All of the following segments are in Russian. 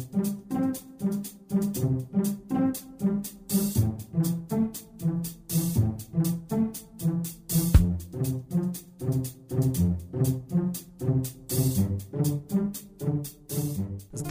thank you.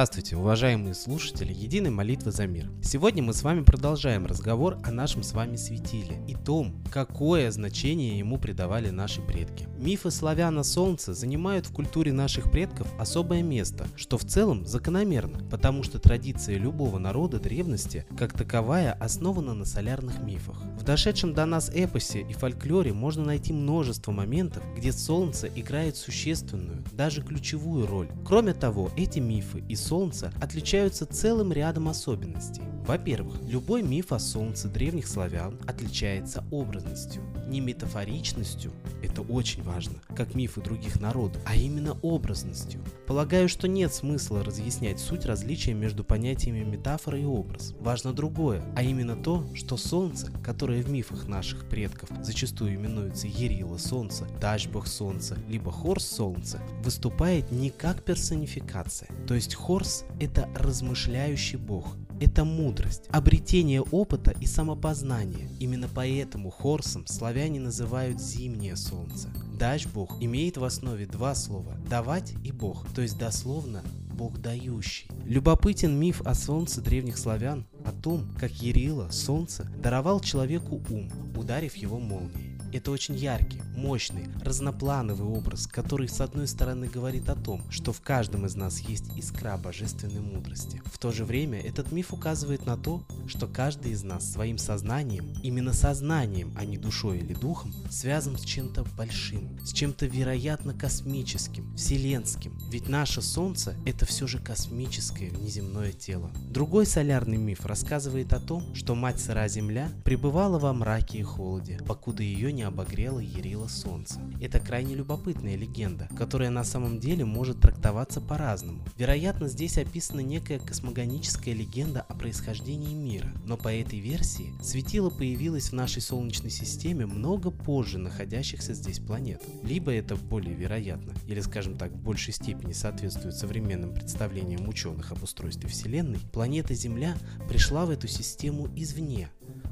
Здравствуйте, уважаемые слушатели Единой молитвы за мир. Сегодня мы с вами продолжаем разговор о нашем с вами светиле и том, какое значение ему придавали наши предки. Мифы славян о солнце занимают в культуре наших предков особое место, что в целом закономерно, потому что традиция любого народа древности, как таковая, основана на солярных мифах. В дошедшем до нас эпосе и фольклоре можно найти множество моментов, где солнце играет существенную, даже ключевую роль. Кроме того, эти мифы и Солнца отличаются целым рядом особенностей. Во-первых, любой миф о Солнце древних славян отличается образностью, не метафоричностью, это очень важно, как мифы других народов, а именно образностью. Полагаю, что нет смысла разъяснять суть различия между понятиями метафора и образ. Важно другое, а именно то, что Солнце, которое в мифах наших предков зачастую именуется Ерила Солнце, Дач Бог Солнца, либо Хорс Солнце, выступает не как персонификация, то есть Хорс – это размышляющий бог, это мудрость, обретение опыта и самопознание. Именно поэтому Хорсом славяне называют зимнее солнце. Дач Бог имеет в основе два слова – давать и Бог, то есть дословно Бог дающий. Любопытен миф о солнце древних славян, о том, как Ерила, солнце, даровал человеку ум, ударив его молнией. Это очень яркий, мощный, разноплановый образ, который с одной стороны говорит о том, что в каждом из нас есть искра божественной мудрости. В то же время этот миф указывает на то, что каждый из нас своим сознанием, именно сознанием, а не душой или духом, связан с чем-то большим, с чем-то вероятно космическим, вселенским. Ведь наше Солнце – это все же космическое внеземное тело. Другой солярный миф рассказывает о том, что мать сыра Земля пребывала во мраке и холоде, покуда ее не не обогрело Ярила солнце. Это крайне любопытная легенда, которая на самом деле может трактоваться по-разному. Вероятно, здесь описана некая космогоническая легенда о происхождении мира, но по этой версии светило появилось в нашей Солнечной системе много позже находящихся здесь планет. Либо это более вероятно, или скажем так, в большей степени соответствует современным представлениям ученых об устройстве Вселенной, планета Земля пришла в эту систему извне,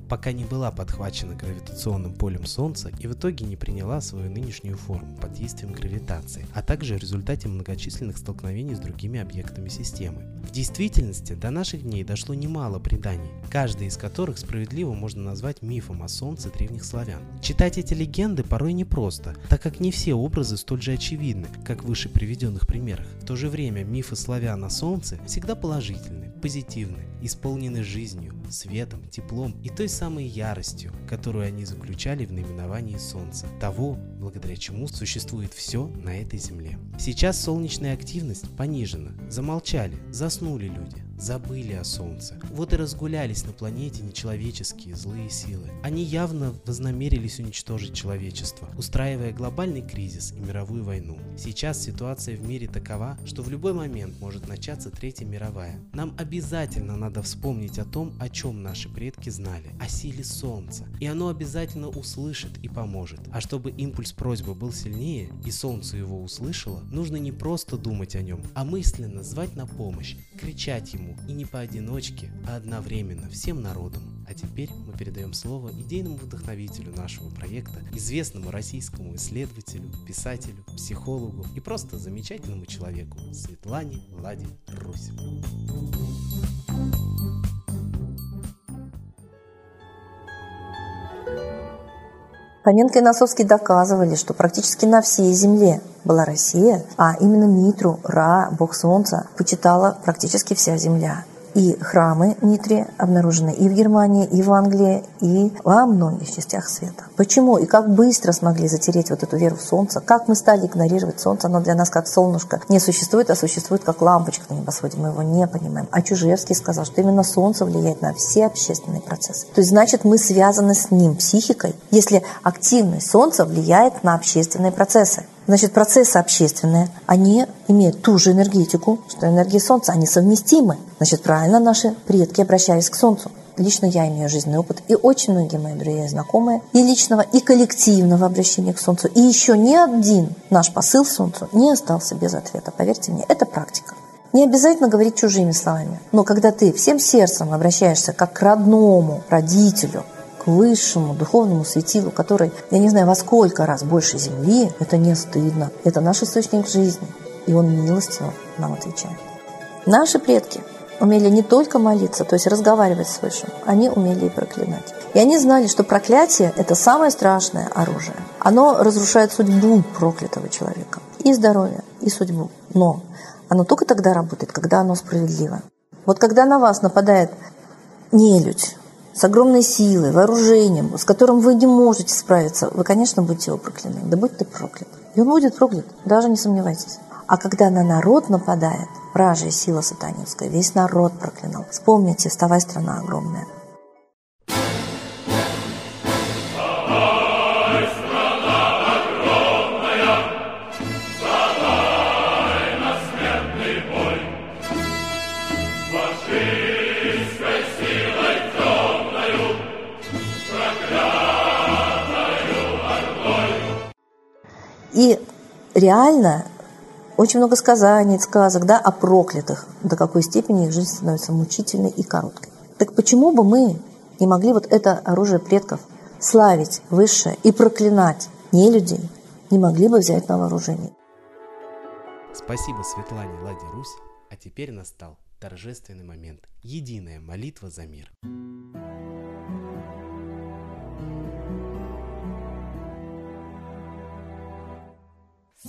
пока не была подхвачена гравитационным полем Солнца и в итоге не приняла свою нынешнюю форму под действием гравитации, а также в результате многочисленных столкновений с другими объектами системы. В действительности до наших дней дошло немало преданий, каждый из которых справедливо можно назвать мифом о Солнце древних славян. Читать эти легенды порой непросто, так как не все образы столь же очевидны, как в выше приведенных примерах. В то же время мифы славян о Солнце всегда положительны, позитивны, исполнены жизнью, светом, теплом и той самой яростью, которую они заключали в наименовании Солнца, того, благодаря чему существует все на этой Земле. Сейчас солнечная активность понижена, замолчали, заснули люди, забыли о Солнце. Вот и разгулялись на планете нечеловеческие злые силы. Они явно вознамерились уничтожить человечество, устраивая глобальный кризис и мировую войну. Сейчас ситуация в мире такова, что в любой момент может начаться Третья мировая. Нам обязательно надо вспомнить о том, о чем наши предки знали, о силе Солнца. И оно обязательно услышит и поможет. А чтобы импульс просьбы был сильнее и Солнце его услышало, нужно не просто думать о нем, а мысленно звать на помощь, кричать ему, и не поодиночке, а одновременно, всем народом. А теперь мы передаем слово идейному вдохновителю нашего проекта, известному российскому исследователю, писателю, психологу и просто замечательному человеку Светлане Влади Русь. Фоменко и Носовский доказывали, что практически на всей земле была Россия, а именно Митру, Ра, бог солнца, почитала практически вся земля. И храмы Митри обнаружены и в Германии, и в Англии, и во многих частях света. Почему и как быстро смогли затереть вот эту веру в Солнце? Как мы стали игнорировать Солнце? Оно для нас как солнышко не существует, а существует как лампочка на небосводе. Мы его не понимаем. А Чужевский сказал, что именно Солнце влияет на все общественные процессы. То есть, значит, мы связаны с ним психикой, если активность Солнца влияет на общественные процессы. Значит, процессы общественные, они имеют ту же энергетику, что энергия Солнца, они совместимы. Значит, правильно наши предки обращались к Солнцу. Лично я имею жизненный опыт, и очень многие мои друзья и знакомые, и личного, и коллективного обращения к Солнцу. И еще ни один наш посыл Солнцу не остался без ответа. Поверьте мне, это практика. Не обязательно говорить чужими словами, но когда ты всем сердцем обращаешься как к родному родителю, высшему духовному светилу, который, я не знаю, во сколько раз больше Земли, это не стыдно. Это наш источник жизни, и он милостиво нам отвечает. Наши предки умели не только молиться, то есть разговаривать с Высшим, они умели и проклинать. И они знали, что проклятие – это самое страшное оружие. Оно разрушает судьбу проклятого человека. И здоровье, и судьбу. Но оно только тогда работает, когда оно справедливо. Вот когда на вас нападает нелюдь с огромной силой, вооружением, с которым вы не можете справиться, вы, конечно, будете его проклинать. Да будь ты проклят. И он будет проклят, даже не сомневайтесь. А когда на народ нападает, вражья сила сатанинская, весь народ проклинал. Вспомните, вставай, страна огромная. Реально очень много сказаний, сказок да, о проклятых, до какой степени их жизнь становится мучительной и короткой. Так почему бы мы не могли вот это оружие предков славить высшее и проклинать не людей, не могли бы взять на вооружение? Спасибо Светлане Ладе Русь, а теперь настал торжественный момент. Единая молитва за мир.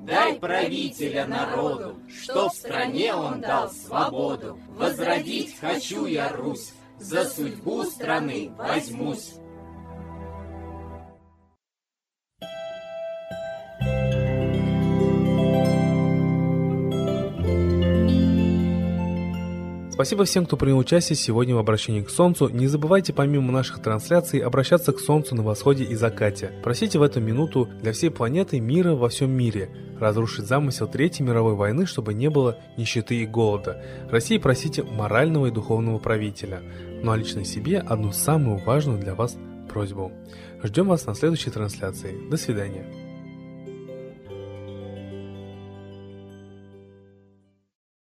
Дай правителя народу, что в стране он дал свободу. Возродить хочу я Русь, за судьбу страны возьмусь. Спасибо всем, кто принял участие сегодня в обращении к Солнцу. Не забывайте помимо наших трансляций обращаться к Солнцу на восходе и закате. Просите в эту минуту для всей планеты мира во всем мире, разрушить замысел Третьей мировой войны, чтобы не было нищеты и голода. России просите морального и духовного правителя. Ну а лично себе одну самую важную для вас просьбу. Ждем вас на следующей трансляции. До свидания.